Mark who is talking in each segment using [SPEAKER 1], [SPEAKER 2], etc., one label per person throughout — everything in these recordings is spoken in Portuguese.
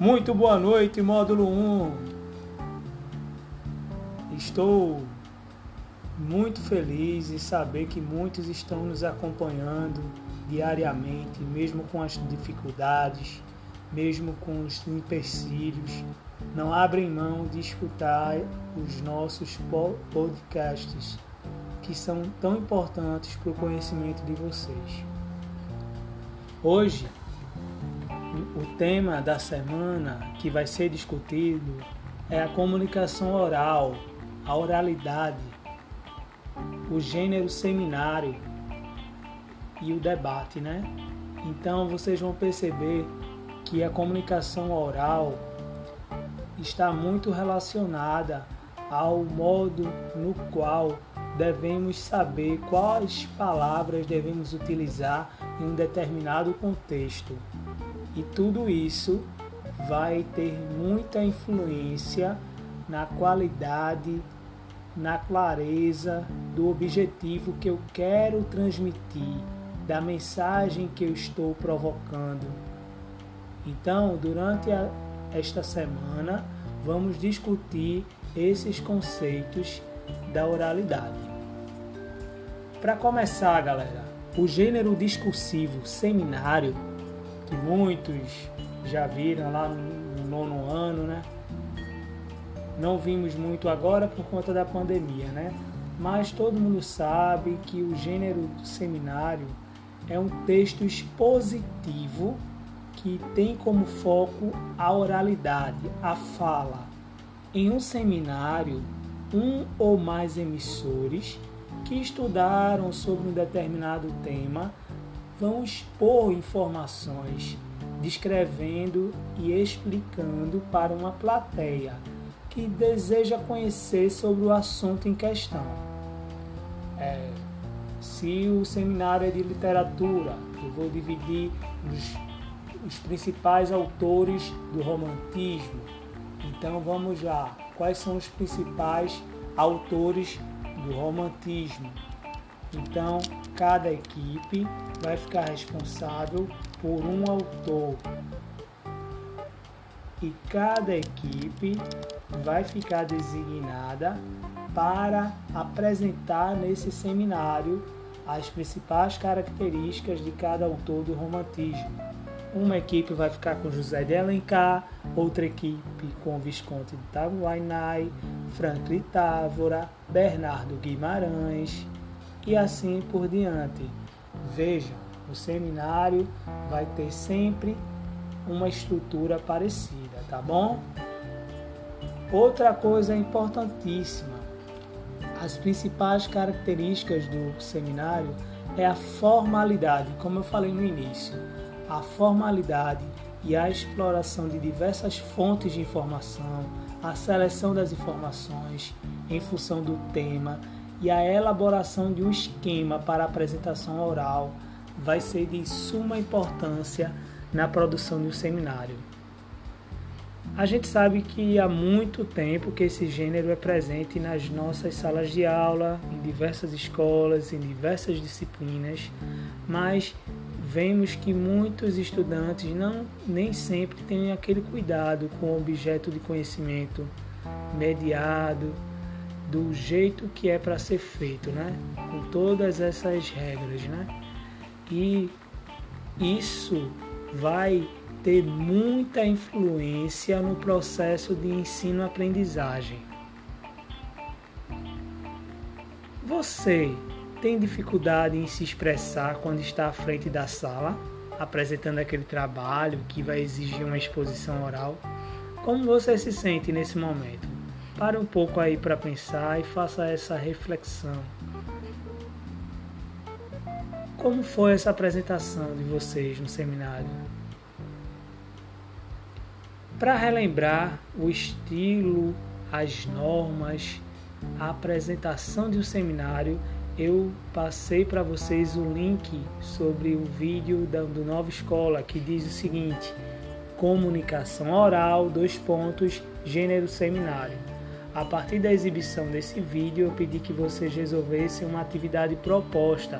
[SPEAKER 1] Muito boa noite, módulo 1. Estou muito feliz em saber que muitos estão nos acompanhando diariamente, mesmo com as dificuldades, mesmo com os empecilhos. Não abrem mão de escutar os nossos podcasts, que são tão importantes para o conhecimento de vocês. Hoje, o tema da semana que vai ser discutido é a comunicação oral, a oralidade, o gênero seminário e o debate, né? Então vocês vão perceber que a comunicação oral está muito relacionada ao modo no qual devemos saber quais palavras devemos utilizar em um determinado contexto. E tudo isso vai ter muita influência na qualidade, na clareza do objetivo que eu quero transmitir, da mensagem que eu estou provocando. Então, durante a, esta semana, vamos discutir esses conceitos da oralidade. Para começar, galera, o gênero discursivo seminário, que muitos já viram lá no nono ano, né? Não vimos muito agora por conta da pandemia, né? Mas todo mundo sabe que o gênero seminário é um texto expositivo que tem como foco a oralidade, a fala. Em um seminário, um ou mais emissores que estudaram sobre um determinado tema vão expor informações, descrevendo e explicando para uma plateia que deseja conhecer sobre o assunto em questão. É, se o seminário é de literatura, eu vou dividir os, os principais autores do romantismo. Então vamos lá. Quais são os principais autores do romantismo. Então, cada equipe vai ficar responsável por um autor. E cada equipe vai ficar designada para apresentar nesse seminário as principais características de cada autor do romantismo. Uma equipe vai ficar com José de Alencar, outra equipe com Visconde de Itaguainai, Franklin Távora, Bernardo Guimarães e assim por diante. Vejam, o seminário vai ter sempre uma estrutura parecida, tá bom? Outra coisa importantíssima, as principais características do seminário é a formalidade, como eu falei no início. A formalidade e a exploração de diversas fontes de informação, a seleção das informações em função do tema e a elaboração de um esquema para apresentação oral vai ser de suma importância na produção de um seminário. A gente sabe que há muito tempo que esse gênero é presente nas nossas salas de aula, em diversas escolas, em diversas disciplinas, mas vemos que muitos estudantes não nem sempre têm aquele cuidado com o objeto de conhecimento mediado do jeito que é para ser feito, né? Com todas essas regras, né? E isso vai ter muita influência no processo de ensino-aprendizagem. Você tem dificuldade em se expressar quando está à frente da sala, apresentando aquele trabalho que vai exigir uma exposição oral? Como você se sente nesse momento? Pare um pouco aí para pensar e faça essa reflexão. Como foi essa apresentação de vocês no seminário? Para relembrar o estilo, as normas, a apresentação de um seminário, eu passei para vocês o link sobre o vídeo da, do Nova Escola que diz o seguinte: comunicação oral, dois pontos, gênero seminário. A partir da exibição desse vídeo, eu pedi que vocês resolvessem uma atividade proposta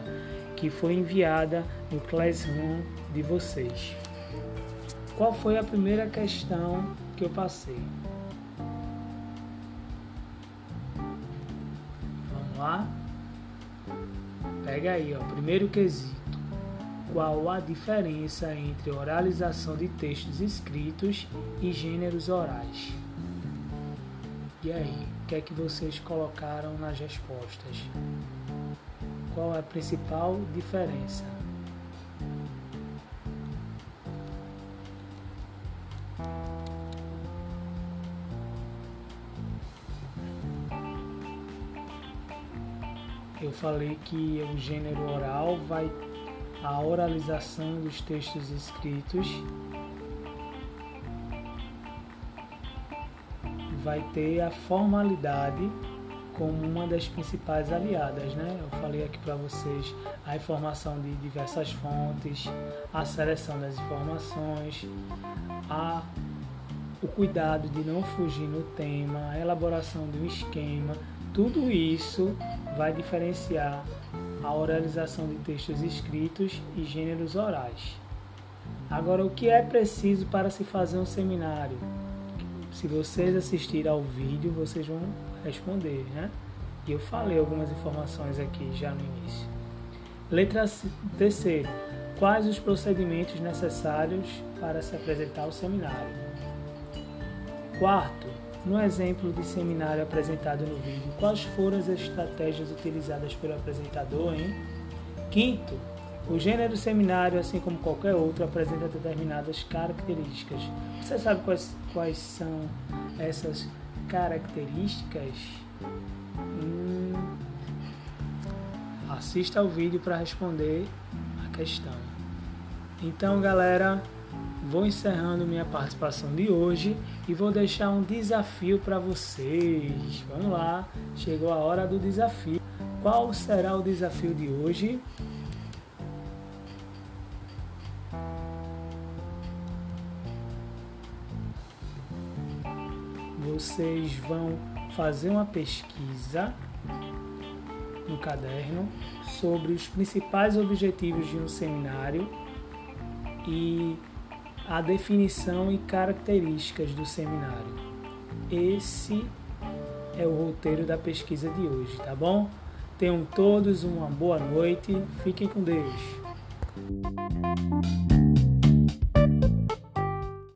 [SPEAKER 1] que foi enviada no Classroom de vocês. qual foi a primeira questão que eu passei? Vamos lá? Pega aí, ó, primeiro quesito. Qual a diferença entre oralização de textos escritos e gêneros orais? E aí, o que é que vocês colocaram nas respostas? Qual a principal diferença? Eu falei que o gênero oral vai a oralização dos textos escritos vai ter a formalidade como uma das principais aliadas, né? Eu falei aqui para vocês a informação de diversas fontes, a seleção das informações, a o cuidado de não fugir no tema, a elaboração de um esquema, tudo isso vai diferenciar a oralização de textos escritos e gêneros orais. Agora, o que é preciso para se fazer um seminário? Se vocês assistirem ao vídeo, vocês vão responder, né? E eu falei algumas informações aqui já no início. Letra terceira. Quais os procedimentos necessários para se apresentar ao seminário? Quarto, no exemplo de seminário apresentado no vídeo, quais foram as estratégias utilizadas pelo apresentador, hein? Quinto, o gênero seminário, assim como qualquer outro, apresenta determinadas características. Você sabe quais, quais são essas características? Hum, assista ao vídeo para responder a questão. Então, galera, vou encerrando minha participação de hoje e vou deixar um desafio para vocês. Vamos lá, chegou a hora do desafio. Qual será o desafio de hoje? Vocês vão fazer uma pesquisa no caderno sobre os principais objetivos de um seminário e a definição e características do seminário. Esse é o roteiro da pesquisa de hoje, tá bom? Tenham todos uma boa noite, fiquem com Deus.